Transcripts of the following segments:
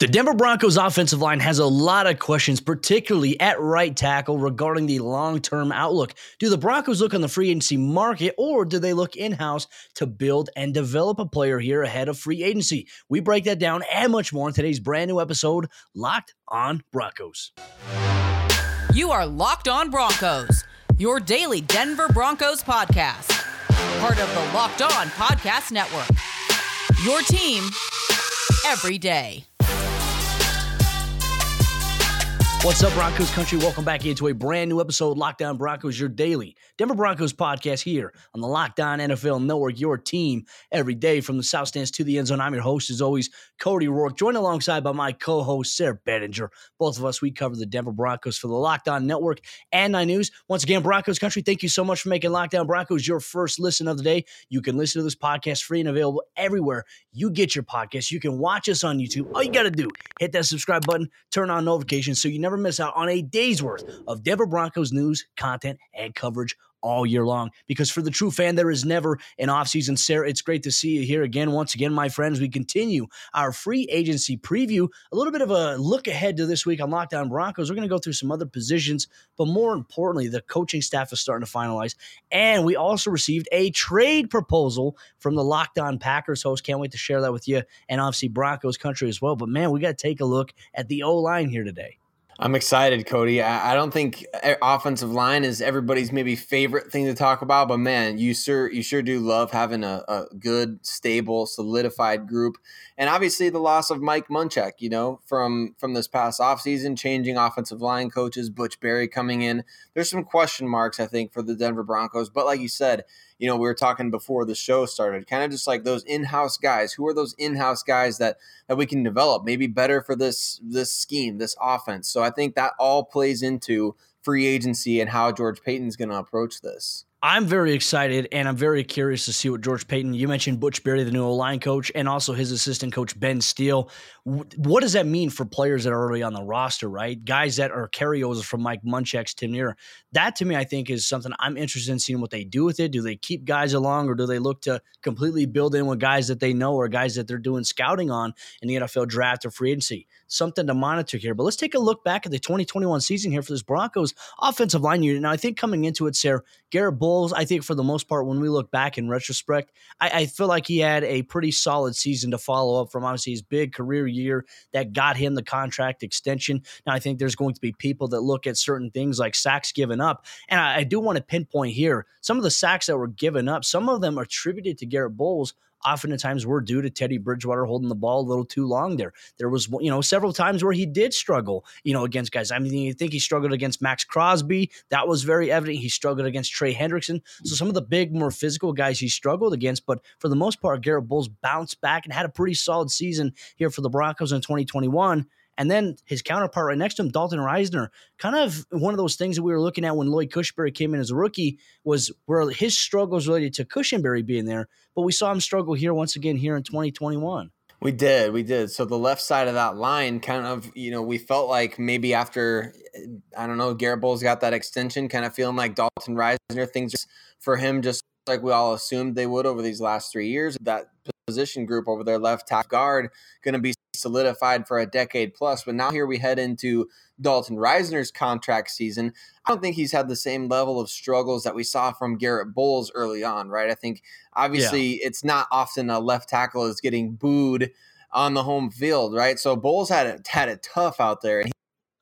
The Denver Broncos offensive line has a lot of questions, particularly at right tackle, regarding the long term outlook. Do the Broncos look on the free agency market or do they look in house to build and develop a player here ahead of free agency? We break that down and much more in today's brand new episode, Locked on Broncos. You are Locked on Broncos, your daily Denver Broncos podcast, part of the Locked on Podcast Network. Your team every day. What's up, Broncos country? Welcome back into a brand new episode of Locked Broncos, your daily Denver Broncos podcast here on the Locked On NFL Network, your team every day from the South Stands to the end zone. I'm your host, as always, Cody Roark, joined alongside by my co host, Sayre Bedinger. Both of us, we cover the Denver Broncos for the Locked On Network and Nine News. Once again, Broncos country, thank you so much for making Locked On Broncos your first listen of the day. You can listen to this podcast free and available everywhere you get your podcast. You can watch us on YouTube. All you got to do, hit that subscribe button, turn on notifications so you never miss out on a day's worth of Denver Broncos news, content, and coverage all year long. Because for the true fan, there is never an offseason. Sayre, it's great to see you here again. Once again, my friends, we continue our free agency preview. A little bit of a look ahead to this week on Locked On Broncos. We're going to go through some other positions, but more importantly, the coaching staff is starting to finalize. And we also received a trade proposal from the Locked On Packers host. Can't wait to share that with you and obviously Broncos country as well. But man, we got to take a look at the O line here today. I'm excited, Cody. I, I, don't think offensive line is everybody's maybe favorite thing to talk about, but man, you sure you sure do love having a, a good, stable, solidified group. And obviously the loss of Mike Munchak, you know, from from this past offseason, changing offensive line coaches, Butch Barry coming in. There's some question marks, I think, for the Denver Broncos. But like you said, you know, we were talking before the show started, kind of just like those in-house guys. Who are those in-house guys that that we can develop, maybe better for this this scheme, this offense? So I think that all plays into free agency and how George Paton's going to approach this. I'm very excited and I'm very curious to see what George Paton, you mentioned Butch Barry, the new line coach, and also his assistant coach, Ben Steele. What does that mean for players that are already on the roster, right? Guys that are carryovers from Mike Munchak's tenure. That to me, I think, is something I'm interested in seeing what they do with it. Do they keep guys along or do they look to completely build in with guys that they know or guys that they're doing scouting on in the NFL draft or free agency? Something to monitor here. But let's take a look back at the 2021 season here for this Broncos offensive line unit. Now, I think coming into it, Sayre, Garrett Bolles, I think for the most part, when we look back in retrospect, I, I feel like he had a pretty solid season to follow up from obviously his big career year that got him the contract extension. Now, I think there's going to be people that look at certain things like sacks given up. And I, I do want to pinpoint here some of the sacks that were given up, some of them attributed to Garrett Bolles oftentimes we were due to Teddy Bridgewater holding the ball a little too long there. There was, you know, several times where he did struggle, you know, against guys. I mean, you think he struggled against Maxx Crosby. That was very evident. He struggled against Trey Hendrickson. So some of the big, more physical guys he struggled against. But for the most part, Garrett Bolles bounced back and had a pretty solid season here for the Broncos in 2021. And then his counterpart right next to him, Dalton Risner, kind of one of those things that we were looking at when Lloyd Cushenberry came in as a rookie was where his struggles related to Cushenberry being there, but we saw him struggle here once again here in 2021. We did, we did. So the left side of that line, kind of, you know, we felt like maybe after, I don't know, Garrett Bolles got that extension, kind of feeling like Dalton Risner things for him just like we all assumed they would over these last three years. That position group over their left tackle guard going to be solidified for a decade plus. But now here we head into Dalton Risner's contract season. I don't think he's had the same level of struggles that we saw from Garrett Bolles early on, right? I think obviously yeah. it's not often a left tackle is getting booed on the home field, right? So Bolles had it had it tough out there, and he,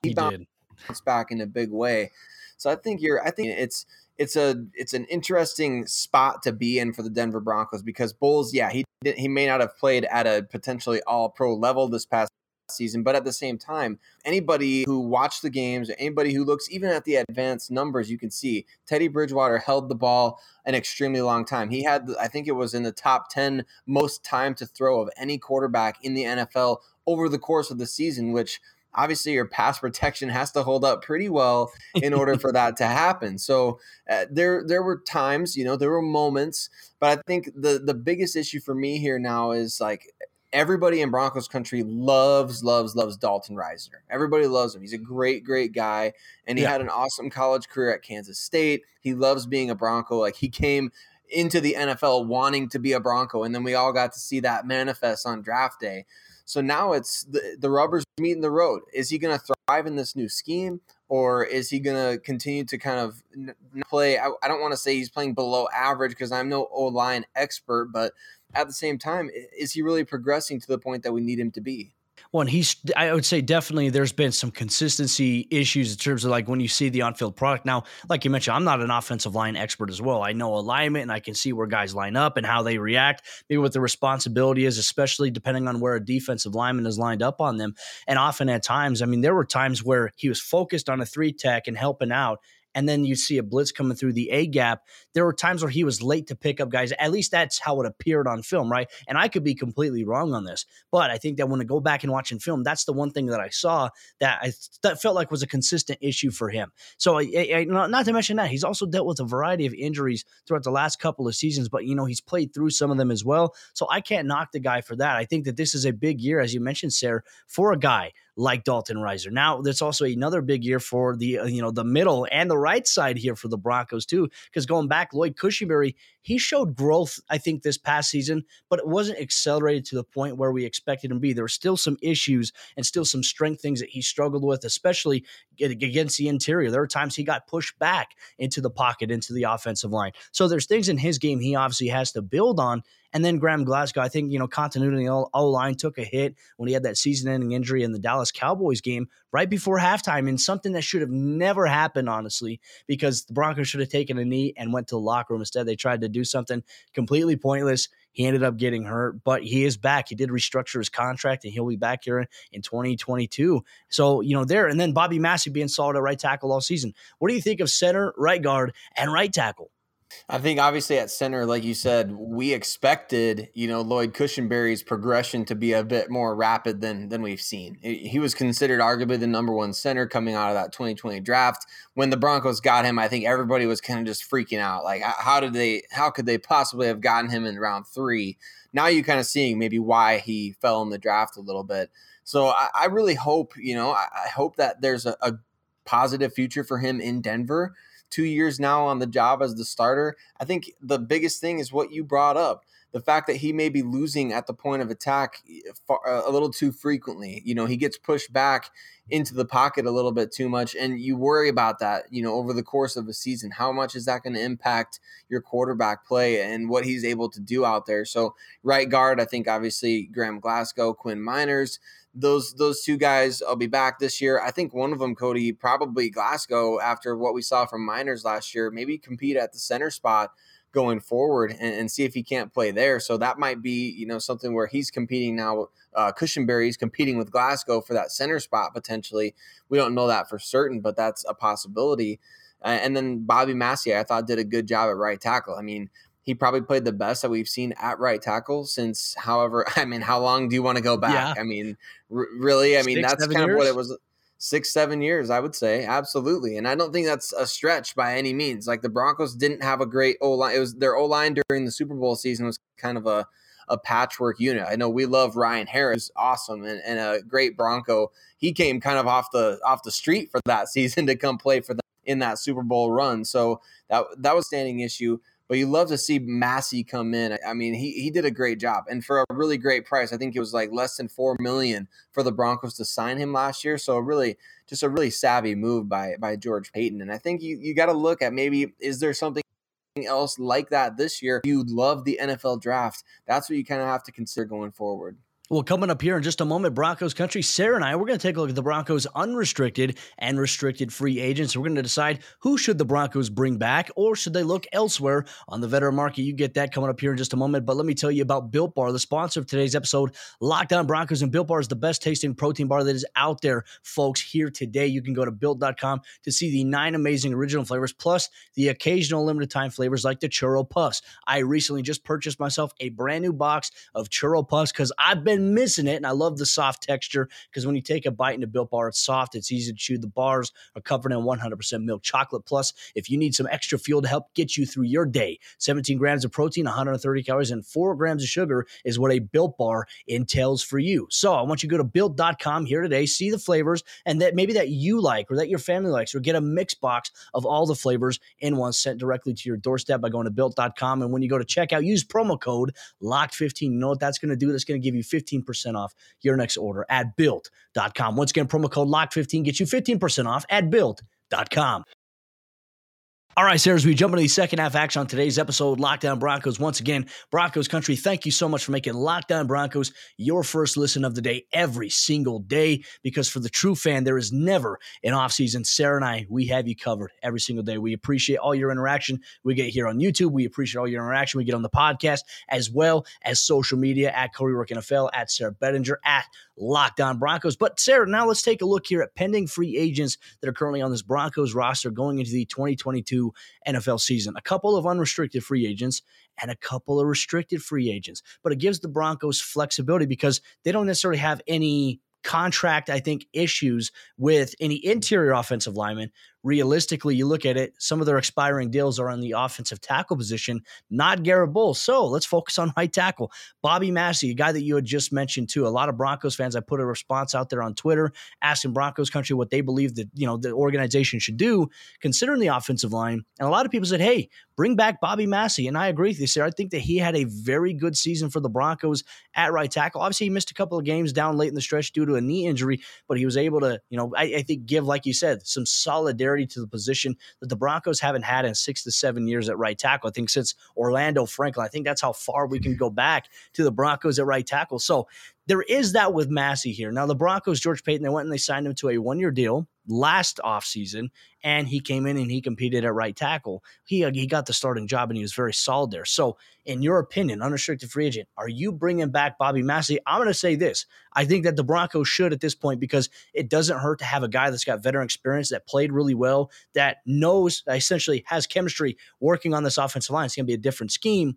he, he bounced back in a big way. So I think you're. I think it's it's a it's an interesting spot to be in for the Denver Broncos because Bolles, yeah, he did, he may not have played at a potentially all pro level this past season, but at the same time, anybody who watched the games, anybody who looks even at the advanced numbers, you can see Teddy Bridgewater held the ball an extremely long time. He had, I think it was in the top 10 most time to throw of any quarterback in the NFL over the course of the season, which obviously your pass protection has to hold up pretty well in order for that to happen. So uh, there there were times, you know, there were moments, but I think the the biggest issue for me here now is like everybody in Broncos country loves, loves, loves Dalton Risner. Everybody loves him. He's a great, great guy. And he yeah. had an awesome college career at Kansas State. He loves being a Bronco. Like he came into the NFL wanting to be a Bronco. And then we all got to see that manifest on draft day. So now it's the, the rubber's meeting the road. Is he going to thrive in this new scheme? Or is he going to continue to kind of play? I, I don't want to say he's playing below average because I'm no O line expert, but at the same time, is he really progressing to the point that we need him to be? And he's, I would say definitely there's been some consistency issues in terms of like when you see the on field product. Now, like you mentioned, I'm not an offensive line expert as well. I know alignment and I can see where guys line up and how they react, maybe what the responsibility is, especially depending on where a defensive lineman is lined up on them. And often at times, I mean, there were times where he was focused on a three tech and helping out and then you see a blitz coming through the A gap. There were times where he was late to pick up guys. At least that's how it appeared on film, right? And I could be completely wrong on this, but I think that when I go back and watch in film, that's the one thing that I saw that I that felt like was a consistent issue for him. So, I, I, not to mention that he's also dealt with a variety of injuries throughout the last couple of seasons, but you know he's played through some of them as well. So I can't knock the guy for that. I think that this is a big year, as you mentioned, Sayre, for a guy like Dalton Risner. Now, that's also another big year for the uh, you know the middle and the right side here for the Broncos too, because going back, Lloyd Cushenberry he showed growth, I think, this past season, but it wasn't accelerated to the point where we expected him to be. There were still some issues and still some strength things that he struggled with, especially against the interior. There were times he got pushed back into the pocket, into the offensive line. So there's things in his game he obviously has to build on. And then Graham Glasgow, I think, you know, continuity in the O line took a hit when he had that season ending injury in the Dallas Cowboys game right before halftime and something that should have never happened, honestly, because the Broncos should have taken a knee and went to the locker room. Instead, they tried to do something completely pointless. He ended up getting hurt, but he is back. He did restructure his contract and he'll be back here in 2022. So, you know, there. And then Bobby Massie being solid at right tackle all season. What do you think of center, right guard, and right tackle? I think obviously at center, like you said, we expected, you know, Lloyd Cushenberry's progression to be a bit more rapid than than we've seen. He was considered arguably the number one center coming out of that 2020 draft. When the Broncos got him, I think everybody was kind of just freaking out. Like, how did they how could they possibly have gotten him in round three? Now you're kind of seeing maybe why he fell in the draft a little bit. So I, I really hope, you know, I, I hope that there's a, a positive future for him in Denver two years now on the job as the starter. I think the biggest thing is what you brought up the fact that he may be losing at the point of attack eh, a little too frequently. You know, he gets pushed back into the pocket a little bit too much, and you worry about that. You know, over the course of a season, how much is that going to impact your quarterback play and what he's able to do out there? So, right guard, I think obviously Graham Glasgow, Quinn Meinerz those those two guys will be back this year. I think one of them, Cody, probably Glasgow, after what we saw from Meinerz last year, maybe compete at the center spot going forward and, and, see if he can't play there. So that might be, you know, something where he's competing now. Uh, Cushenberry's competing with Glasgow for that center spot potentially. We don't know that for certain, but that's a possibility. And then Bobby Massie, I thought did a good job at right tackle. I mean, he probably played the best that we've seen at right tackle since however i mean how long do you want to go back yeah. i mean r- really i mean Six, that's kind years? of what it was six seven years i would say absolutely and i don't think that's a stretch by any means like the broncos didn't have a great o line it was their o line during the super bowl season was kind of a a patchwork unit. I know we love Ryan Harris, awesome and, and a great Bronco. He came kind of off the off the street for that season to come play for them in that Super Bowl run. So that that was standing issue but you love to see Massie come in. I mean, he he did a great job, and for a really great price. I think it was like less than four million for the Broncos to sign him last year. So really, just a really savvy move by by George Paton. And I think you you got to look at maybe is there something else like that this year? You love the NFL draft. That's what you kind of have to consider going forward. Well, coming up here in just a moment, Broncos country, Sayre and I, we're going to take a look at the Broncos unrestricted and restricted free agents. We're going to decide who should the Broncos bring back or should they look elsewhere on the veteran market. You get that coming up here in just a moment. But let me tell you about Built Bar, the sponsor of today's episode. Locked On Broncos and Built Bar is the best tasting protein bar that is out there, folks. Here today, you can go to built.com to see the nine amazing original flavors plus the occasional limited time flavors like the churro puffs. I recently just purchased myself a brand new box of churro puffs because I've been been missing it. And I love the soft texture because when you take a bite into Built Bar, it's soft, it's easy to chew. The bars are covered in 100% milk chocolate. Plus, if you need some extra fuel to help get you through your day, 17 grams of protein, 130 calories, and 4 grams of sugar is what a Built Bar entails for you. So I want you to go to built.com here today, see the flavors, and that maybe that you like or that your family likes, or get a mix box of all the flavors in one sent directly to your doorstep by going to built.com. And when you go to checkout, use promo code LOCKED15. You know what that's going to do? That's going to give you 15 15% off your next order at built.com. Once again, promo code LOCK15 gets you 15% off at built.com. All right, Sayre, as we jump into the second half action on today's episode, Locked On Broncos. Once again, Broncos country, thank you so much for making Locked On Broncos your first listen of the day every single day. Because for the true fan, there is never an offseason. Sayre and I, we have you covered every single day. We appreciate all your interaction we get here on YouTube. We appreciate all your interaction we get on the podcast, as well as social media at Cody Roark NFL, at Sayre Bedinger, at Locked On Broncos. But Sayre, now let's take a look here at pending free agents that are currently on this Broncos roster going into the 2022 NFL season. A couple of unrestricted free agents and a couple of restricted free agents. But it gives the Broncos flexibility because they don't necessarily have any contract, I think, issues with any interior offensive linemen realistically, you look at it, some of their expiring deals are on the offensive tackle position, not Garrett Bolles. So let's focus on right tackle. Bobby Massie, a guy that you had just mentioned too. A lot of Broncos fans, I put a response out there on Twitter asking Broncos country what they believe that, you know, the organization should do considering the offensive line. And a lot of people said, hey, bring back Bobby Massie. And I agree with you, sir. I think that he had a very good season for the Broncos at right tackle. Obviously, he missed a couple of games down late in the stretch due to a knee injury, but he was able to, you know, I, I think give, like you said, some solidarity to the position that the Broncos haven't had in six to seven years at right tackle. I think since Orlando Franklin, I think that's how far we can go back to the Broncos at right tackle. So there is that with Massie here. Now, the Broncos, George Paton, they went and they signed him to a one year deal last offseason, and he came in and he competed at right tackle. He, uh, he got the starting job and he was very solid there. So, in your opinion, unrestricted free agent, are you bringing back Bobby Massie? I'm going to say this. I think that the Broncos should at this point because it doesn't hurt to have a guy that's got veteran experience, that played really well, that knows, essentially has chemistry working on this offensive line. It's going to be a different scheme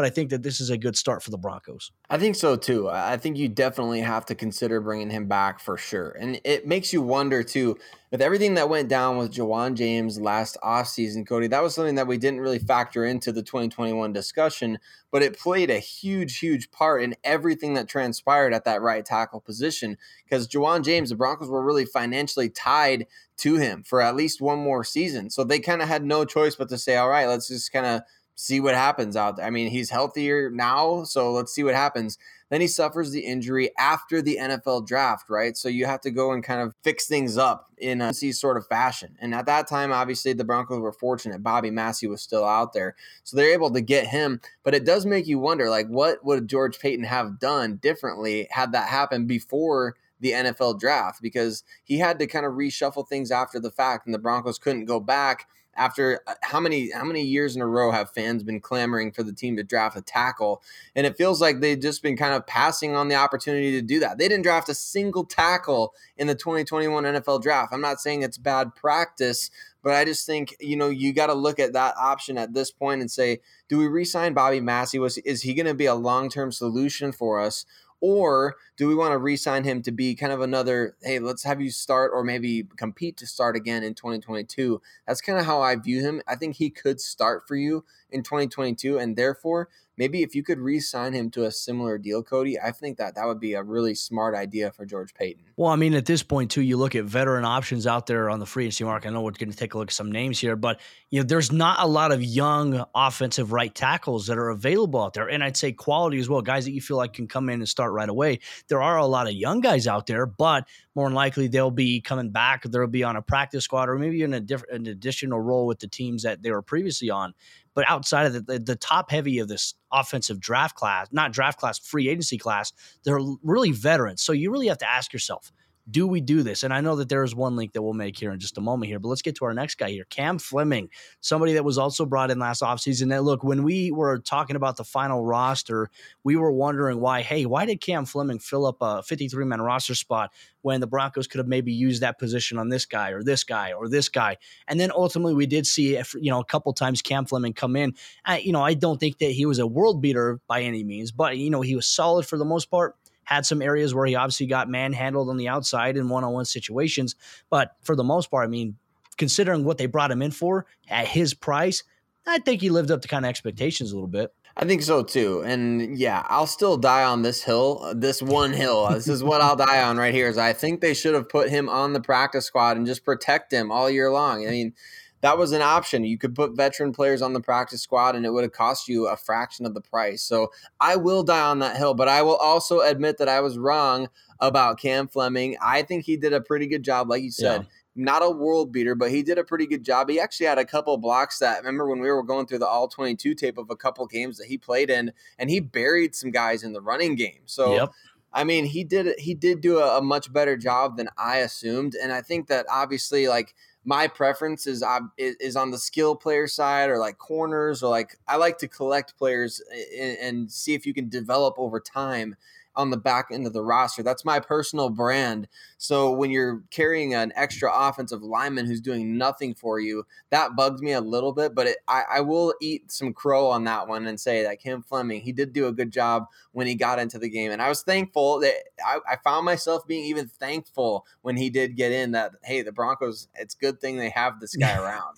but I think that this is a good start for the Broncos. I think so too. I think you definitely have to consider bringing him back for sure. And it makes you wonder too, with everything that went down with Ja'Wuan James last offseason, Cody, that was something that we didn't really factor into the 2021 discussion, but it played a huge, huge part in everything that transpired at that right tackle position. Because Ja'Wuan James, the Broncos were really financially tied to him for at least one more season. So they kind of had no choice but to say, all right, let's just kind of see what happens out there. I mean, he's healthier now, so let's see what happens. Then he suffers the injury after the NFL draft, right? So you have to go and kind of fix things up in a sort of fashion. And at that time, obviously, the Broncos were fortunate. Bobby Massie was still out there. So they're able to get him. But it does make you wonder, like, what would George Paton have done differently had that happened before the NFL draft? Because he had to kind of reshuffle things after the fact, and the Broncos couldn't go back – after uh, how many how many years in a row have fans been clamoring for the team to draft a tackle? And it feels like they've just been kind of passing on the opportunity to do that. They didn't draft a single tackle in the 2021 NFL draft. I'm not saying it's bad practice but I just think you know you got to look at that option at this point and say do we re-sign Bobby Massie was is he going to be a long-term solution for us or do we want to re sign him to be kind of another, hey, let's have you start or maybe compete to start again in 2022? That's kind of how I view him. I think he could start for you in 2022. And therefore, maybe if you could re-sign him to a similar deal, Cody, I think that that would be a really smart idea for George Paton. Well, I mean, at this point too, you look at veteran options out there on the free agency market. I know we're going to take a look at some names here, but you know, there's not a lot of young offensive right tackles that are available out there, and I'd say quality as well, guys that you feel like can come in and start right away. There are a lot of young guys out there, but more than likely they'll be coming back. They'll be on a practice squad or maybe in a different, an additional role with the teams that they were previously on. But outside of the, the, the, top heavy of this offensive draft class, not draft class, free agency class, they're really veterans. So you really have to ask yourself, do we do this? And I know that there is one link that we'll make here in just a moment here, but let's get to our next guy here, Cam Fleming, somebody that was also brought in last offseason. That look, when we were talking about the final roster, we were wondering why, hey, why did Cam Fleming fill up a 53 man roster spot when the Broncos could have maybe used that position on this guy or this guy or this guy? And then ultimately we did see, you know, a couple times Cam Fleming come in. I, you know, I don't think that he was a world beater by any means, but, you know, he was solid for the most part had some areas where he obviously got manhandled on the outside in one on one situations. But for the most part, I mean, considering what they brought him in for at his price, I think he lived up to kind of expectations a little bit. I think so too. And yeah, I'll still die on this hill, this one hill. this is what I'll die on right here is I think they should have put him on the practice squad and just protect him all year long. I mean, that was an option. You could put veteran players on the practice squad and it would have cost you a fraction of the price. So I will die on that hill, but I will also admit that I was wrong about Cam Fleming. I think he did a pretty good job, like you said. Yeah. Not a world beater, but he did a pretty good job. He actually had a couple blocks that remember when we were going through the all 22 tape of a couple games that he played in, and he buried some guys in the running game. So yep. I mean, he did he did do a, a, much better job than I assumed, and I think that obviously, like my preference is is on the skill player side or like corners or like I like to collect players and, and see if you can develop over time on the back end of the roster. That's my personal brand. So when you're carrying an extra offensive lineman who's doing nothing for you, that bugs me a little bit. But it, I, I, will eat some crow on that one and say that Cam Fleming, he did do a good job when he got into the game. And I was thankful that I, I found myself being even thankful when he did get in that, hey, the Broncos, it's good thing they have this guy around.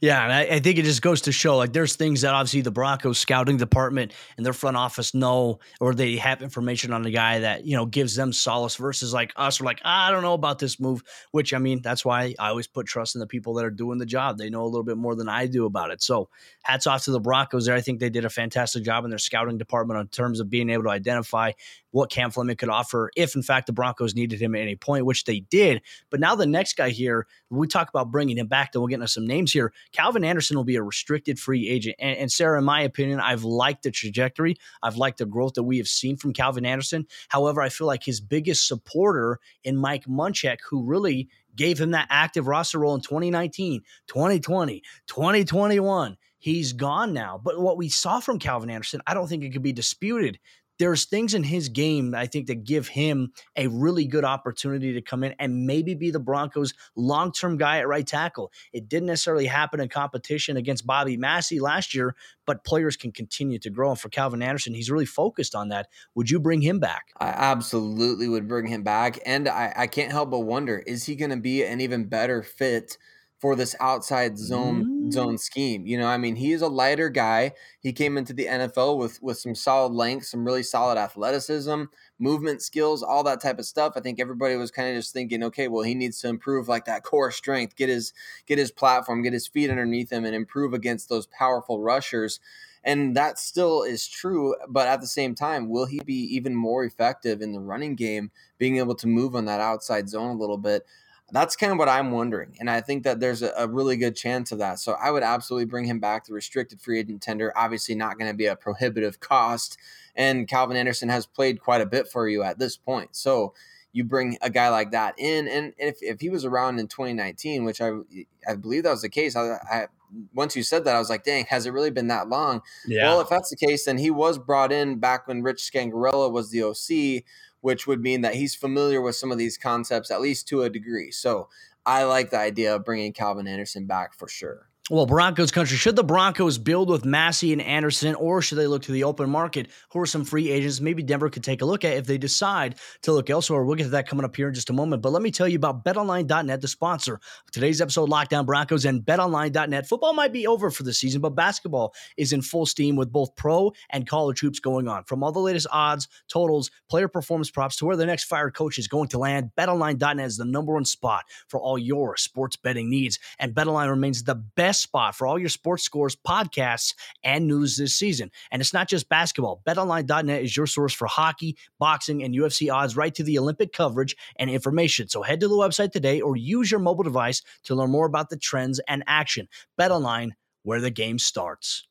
yeah. And I, I think it just goes to show like there's things that obviously the Broncos scouting department and their front office know or they have information on the guy that, you know, gives them solace versus like us. We're like, I don't know about this move, which I mean, that's why I always put trust in the people that are doing the job. They know a little bit more than I do about it. So hats off to the Broncos there. I think they did a fantastic job in their scouting department in terms of being able to identify what Cam Fleming could offer if, in fact, the Broncos needed him at any point, which they did. But now the next guy here, we talk about bringing him back, then we'll get into some names here. Calvin Anderson will be a restricted free agent. And, and Sayre, in my opinion, I've liked the trajectory. I've liked the growth that we have seen from Calvin Anderson. However, I feel like his biggest supporter in Mike Munchak, who really gave him that active roster role in 2019, 2020, 2021. He's gone now. But what we saw from Calvin Anderson, I don't think it could be disputed there's things in his game I think that give him a really good opportunity to come in and maybe be the Broncos' long term guy at right tackle. It didn't necessarily happen in competition against Bobby Massie last year, but players can continue to grow. And for Calvin Anderson, he's really focused on that. Would you bring him back? I absolutely would bring him back. And I, I can't help but wonder is he going to be an even better fit? For this outside zone mm. zone scheme. You know, I mean, he is a lighter guy. He came into the NFL with with some solid length, some really solid athleticism, movement skills, all that type of stuff. I think everybody was kind of just thinking, okay, well, he needs to improve like that core strength, get his get his platform, get his feet underneath him, and improve against those powerful rushers. And that still is true, but at the same time, will he be even more effective in the running game, being able to move on that outside zone a little bit? That's kind of what I'm wondering. And I think that there's a, a, really good chance of that. So I would absolutely bring him back. The restricted free agent tender, obviously not going to be a prohibitive cost. And Calvin Anderson has played quite a bit for you at this point. So you bring a guy like that in. And if, if he was around in 2019, which I, I believe that was the case, I, I once you said that, I was like, dang, has it really been that long? Yeah. Well, if that's the case, then he was brought in back when Rich Scangarello was the OC which would mean that he's familiar with some of these concepts at least to a degree. So I like the idea of bringing Calvin Anderson back for sure. Well, Broncos country. Should the Broncos build with Massie and Anderson, or should they look to the open market? Who are some free agents maybe Denver could take a look at if they decide to look elsewhere? We'll get to that coming up here in just a moment. But let me tell you about betonline.net, the sponsor of today's episode, Locked On Broncos and betonline.net. Football might be over for the season, but basketball is in full steam with both pro and college hoops going on. From all the latest odds, totals, player performance props to where the next fired coach is going to land, betonline.net is the number one spot for all your sports betting needs. And betonline remains the best best spot for all your sports scores, podcasts, and news this season. And it's not just basketball. BetOnline.net is your source for hockey, boxing, and UFC odds right to the Olympic coverage and information. So head to the website today or use your mobile device to learn more about the trends and action. BetOnline, where the game starts.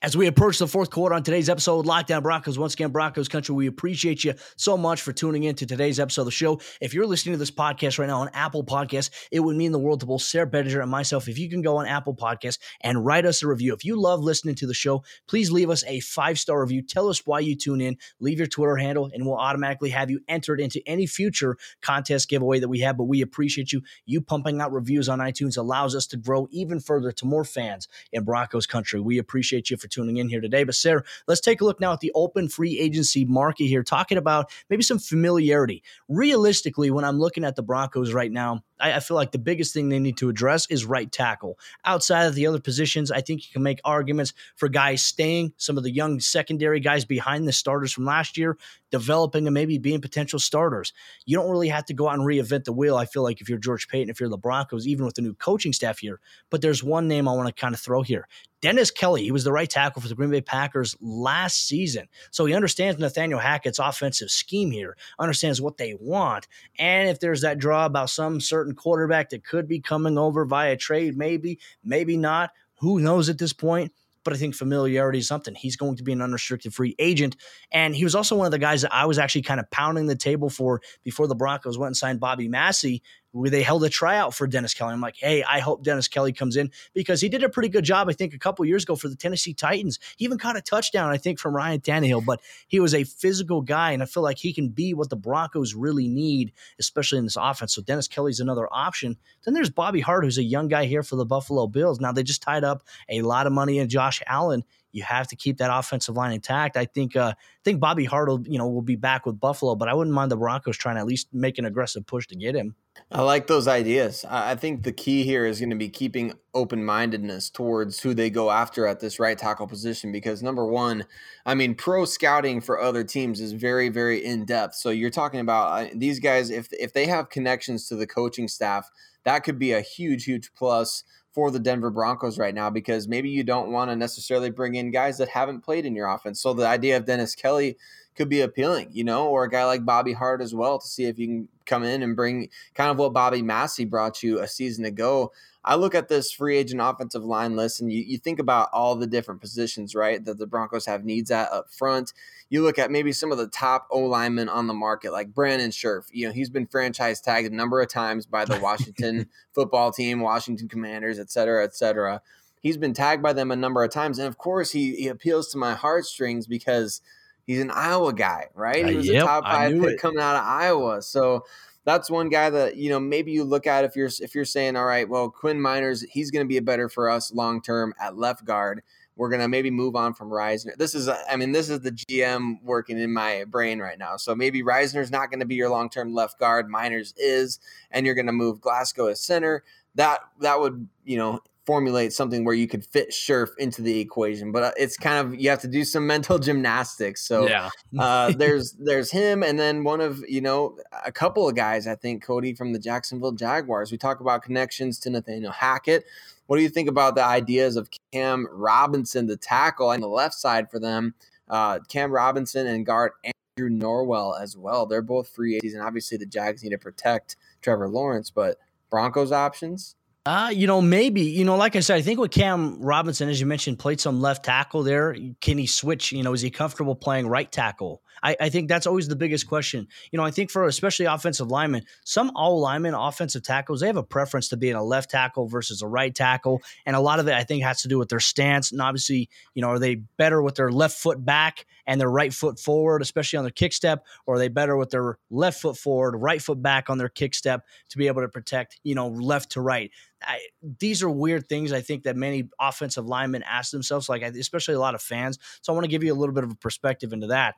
As we approach the fourth quarter on today's episode Locked On Broncos, once again, Broncos Country, we appreciate you so much for tuning in to today's episode of the show. If you're listening to this podcast right now on Apple Podcasts, it would mean the world to both Sayre Bedinger and myself if you can go on Apple Podcasts and write us a review. If you love listening to the show, please leave us a five star review. Tell us why you tune in, leave your Twitter handle, and we'll automatically have you entered into any future contest giveaway that we have. But we appreciate you. You pumping out reviews on iTunes allows us to grow even further to more fans in Broncos Country. We appreciate you for tuning in here today. But Sayre, let's take a look now at the open free agency market here, talking about maybe some familiarity. Realistically, when I'm looking at the Broncos right now, I, I, feel like the biggest thing they need to address is right tackle. Outside of the other positions, I think you can make arguments for guys staying, some of the young secondary guys behind the starters from last year, developing and maybe being potential starters. You don't really have to go out and reinvent the wheel. I feel like if you're George Paton, if you're the Broncos, even with the new coaching staff here. But there's one name I want to kind of throw here. Dennis Kelly, he was the right tackle for the Green Bay Packers last season. So he understands Nathaniel Hackett's offensive scheme here, understands what they want. And if there's that draw about some certain quarterback that could be coming over via trade, maybe, maybe not. Who knows at this point? but I think familiarity is something. He's going to be an unrestricted free agent. And he was also one of the guys that I was actually kind of pounding the table for before the Broncos went and signed Bobby where they held a tryout for Dennis Kelly. I'm like, hey, I hope Dennis Kelly comes in because he did a pretty good job, I think, a couple years ago for the Tennessee Titans. He even caught a touchdown, I think, from Ryan Tannehill, but he was a physical guy, and I feel like he can be what the Broncos really need, especially in this offense. So Dennis Kelly's another option. Then there's Bobby Hart, who's a young guy here for the Buffalo Bills. Now they just tied up a lot of money in Josh Allen you have to keep that offensive line intact. I think uh, I think Bobby Hart will, you know will be back with Buffalo, but I wouldn't mind the Broncos trying to at least make an aggressive push to get him. I like those ideas. I think the key here is going to be keeping open mindedness towards who they go after at this right tackle position because number one, I mean, pro scouting for other teams is very very in depth. So you're talking about uh, these guys if if they have connections to the coaching staff, that could be a huge huge plus for the Denver Broncos right now because maybe you don't want to necessarily bring in guys that haven't played in your offense. So the idea of Dennis Kelly could be appealing, you know, or a guy like Bobby Hart as well to see if you can come in and bring kind of what Bobby Massie brought you a season ago I look at this free agent offensive line list and you, you think about all the different positions, right, that the Broncos have needs at up front. You look at maybe some of the top O linemen on the market, like Brandon Scherff. You know, he's been franchise tagged a number of times by the Washington football team, Washington Commanders, et cetera, et cetera. He's been tagged by them a number of times. And of course, he, he appeals to my heartstrings because he's an Iowa guy, right? He was uh, yep, a top five pick it. coming out of Iowa. So that's one guy that you know maybe you look at if you're if you're saying all right well Quinn Meinerz, he's going to be a better for us long term at left guard we're going to maybe move on from Risner this is I mean this is the GM working in my brain right now so maybe Risner's not going to be your long term left guard Meinerz is and you're going to move Glasgow as center that that would you know formulate something where you could fit Scherff into the equation. But uh, it's kind of you have to do some mental gymnastics. So yeah. uh, there's there's him, and then one of you know a couple of guys. I think Cody from the Jacksonville Jaguars. We talk about connections to Nathaniel Hackett. What do you think about the ideas of Cam Robinson, the tackle on the left side for them? Uh, Cam Robinson and guard Andrew Norwell as well. They're both free agents, and obviously the Jags need to protect Trevor Lawrence, but Broncos options uh, you know, maybe, you know, like I said, I think with Cam Robinson, as you mentioned, played some left tackle there. Can he switch? You know, is he comfortable playing right tackle? I, I think that's always the biggest question. You know, I think for especially offensive linemen, some all linemen, offensive tackles, they have a preference to being a left tackle versus a right tackle. And a lot of it, I think, has to do with their stance. And obviously, you know, are they better with their left foot back and their right foot forward, especially on their kick step, or are they better with their left foot forward, right foot back on their kick step to be able to protect, you know, left to right? I, these are weird things I think that many offensive linemen ask themselves, like especially a lot of fans. So I want to give you a little bit of a perspective into that.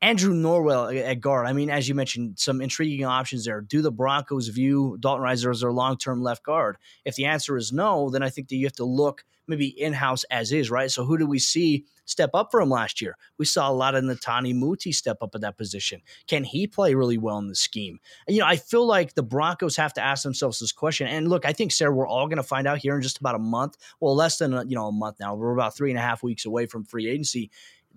Andrew Norwell at guard. I mean, as you mentioned, some intriguing options there. Do the Broncos view Dalton Risner as their long-term left guard? If the answer is no, then I think that you have to look maybe in-house as is, right? So who do we see step up for him last year? We saw a lot of Netane Muti step up at that position. Can he play really well in the scheme? And, you know, I feel like the Broncos have to ask themselves this question. And look, I think Sayre, we're all going to find out here in just about a month. Well, less than a, you know a month now. We're about three and a half weeks away from free agency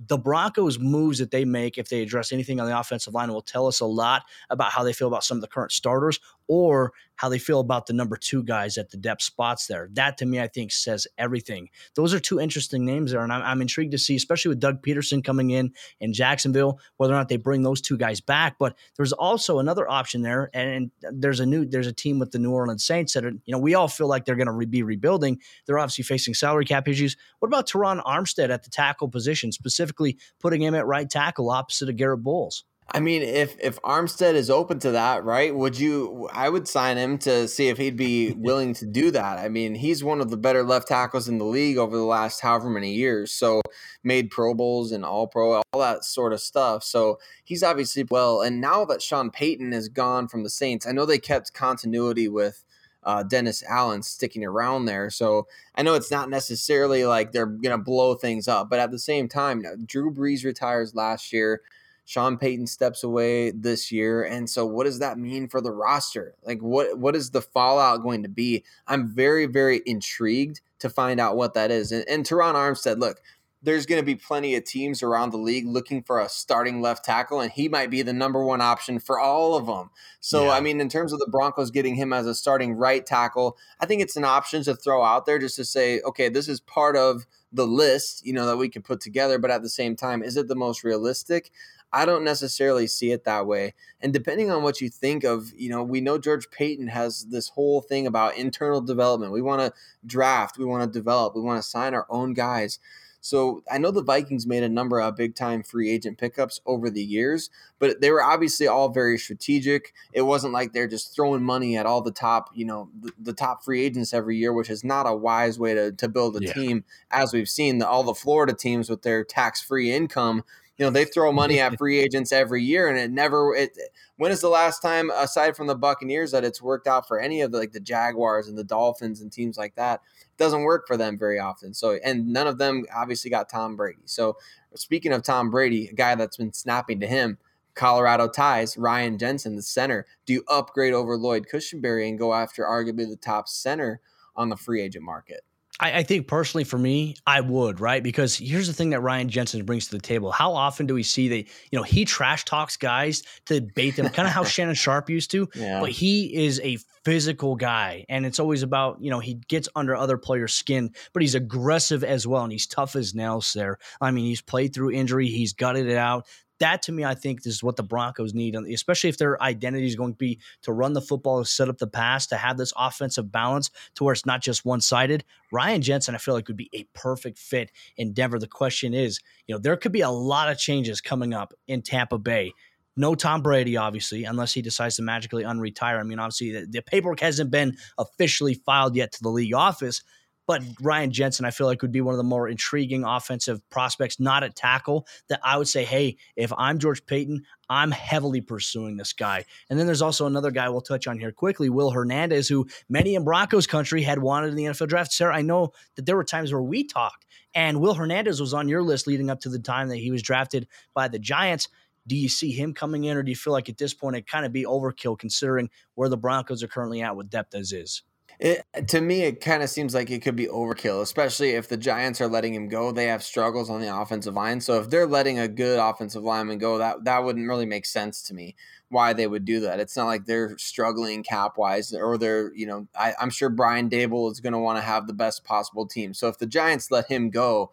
the Broncos' moves that they make, if they address anything on the offensive line, will tell us a lot about how they feel about some of the current starters or how they feel about the number two guys at the depth spots there. That to me, I think, says everything. Those are two interesting names there, and I'm, I'm, intrigued to see, especially with Doug Pederson coming in in Jacksonville, whether or not they bring those two guys back. But there's also another option there, and, and there's a new there's a team with the New Orleans Saints that are, you know we all feel like they're going to re- be rebuilding. They're obviously facing salary cap issues. What about Terron Armstead at the tackle position, specifically putting him at right tackle opposite of Garrett Bolles? I mean, if if Armstead is open to that, right? Would you? I would sign him to see if he'd be willing to do that. I mean, he's one of the better left tackles in the league over the last however many years. So made Pro Bowls and All Pro, all that sort of stuff. So he's obviously well. And now that Sean Payton is gone from the Saints, I know they kept continuity with. Uh, Dennis Allen sticking around there. So I know it's not necessarily like they're going to blow things up, but at the same time, Drew Brees retires last year. Sean Payton steps away this year. And so what does that mean for the roster? Like what what is the fallout going to be? I'm very, very intrigued to find out what that is. And, and Terron Armstead, look, there's going to be plenty of teams around the league looking for a starting left tackle, and he might be the number one option for all of them. So, yeah. I mean, in terms of the Broncos getting him as a starting right tackle, I think it's an option to throw out there just to say, okay, this is part of the list, you know, that we can put together. But at the same time, is it the most realistic? I don't necessarily see it that way. And depending on what you think of, you know, we know George Paton has this whole thing about internal development. We want to draft, we want to develop, we want to sign our own guys. So I know the Vikings made a number of big time free agent pickups over the years, but they were obviously all very strategic. It wasn't like they're just throwing money at all the top, you know, the, the top free agents every year, which is not a wise way to, to build a yeah. team. As we've seen, the, all the Florida teams with their tax free income you know they throw money at free agents every year and it never it when is the last time aside from the buccaneers that it's worked out for any of the like the jaguars and the dolphins and teams like that it doesn't work for them very often so and none of them obviously got tom brady so speaking of tom brady a guy that's been snapping to him Colorado ties Ryan Jensen, the center. Do you upgrade over Lloyd Cushenberry and go after arguably the top center on the free agent market? I, I, think personally for me, I would, right? Because here's the thing that Ryan Jensen brings to the table. How often do we see that, you know, he trash talks guys to bait them, kind of how Shannon Sharpe used to, yeah. but he is a physical guy. And it's always about, you know, he gets under other players' skin, but he's aggressive as well. And he's tough as nails there. I mean, he's played through injury, he's gutted it out that to me, I think is what the Broncos need, especially if their identity is going to be to run the football, to set up the pass, to have this offensive balance to where it's not just one sided. Ryan Jensen, I feel like would be a perfect fit in Denver. The question is, you know, there could be a lot of changes coming up in Tampa Bay. No Tom Brady, obviously, unless he decides to magically unretire. I mean, obviously, the, the paperwork hasn't been officially filed yet to the league office. But Ryan Jensen, I feel like would be one of the more intriguing offensive prospects, not at tackle, that I would say, hey, if I'm George Paton, I'm heavily pursuing this guy. And then there's also another guy we'll touch on here quickly, Will Hernandez, who many in Broncos country had wanted in the NFL draft. Sayre, I know that there were times where we talked, and Will Hernandez was on your list leading up to the time that he was drafted by the Giants. Do you see him coming in, or do you feel like at this point it kind of be overkill considering where the Broncos are currently at with depth as is? It, to me, it kind of seems like it could be overkill, especially if the Giants are letting him go. They have struggles on the offensive line, so if they're letting a good offensive lineman go, that that wouldn't really make sense to me. Why they would do that? It's not like they're struggling cap wise, or they're you know. I, I'm sure Brian Daboll is going to want to have the best possible team. So if the Giants let him go,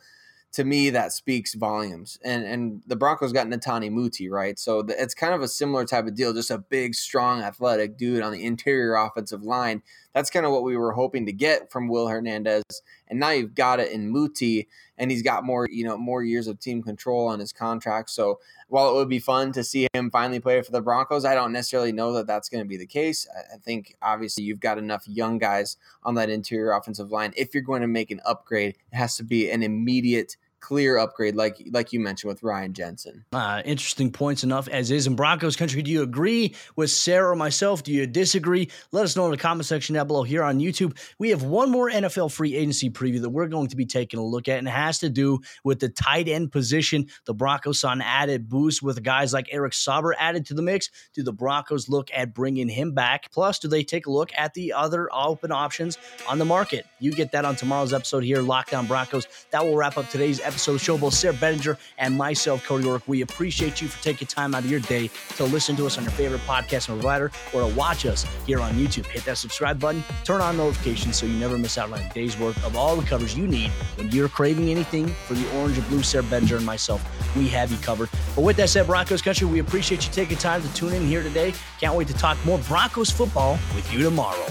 to me that speaks volumes. And and the Broncos got Netane Muti, right? So the, it's kind of a similar type of deal, just a big, strong, athletic dude on the interior offensive line. That's kind of what we were hoping to get from Will Hernandez. And now you've got it in Muti, and he's got more, you know, more years of team control on his contract. So while it would be fun to see him finally play for the Broncos, I don't necessarily know that that's going to be the case. I think obviously you've got enough young guys on that interior offensive line. If you're going to make an upgrade, it has to be an immediate clear upgrade, like like you mentioned with Ryan Jensen. Uh, interesting points enough as is in Broncos country. Do you agree with Sayre or myself? Do you disagree? Let us know in the comment section down below here on YouTube. We have one more NFL free agency preview that we're going to be taking a look at, and it has to do with the tight end position. The Broncos an added boost with guys like Eric Saubert added to the mix. Do the Broncos look at bringing him back? Plus, do they take a look at the other open options on the market? You get that on tomorrow's episode here, Locked On Broncos. That will wrap up today's episode of the show. Both Sayre Bedinger and myself, Cody Roark, we appreciate you for taking time out of your day to listen to us on your favorite podcast provider or to watch us here on YouTube. Hit that subscribe button, turn on notifications so you never miss out on a day's worth of all the covers you need when you're craving anything for the orange and blue. Sayre Bedinger and myself, we have you covered. But with that said, Broncos country, we appreciate you taking time to tune in here today. Can't wait to talk more Broncos football with you tomorrow.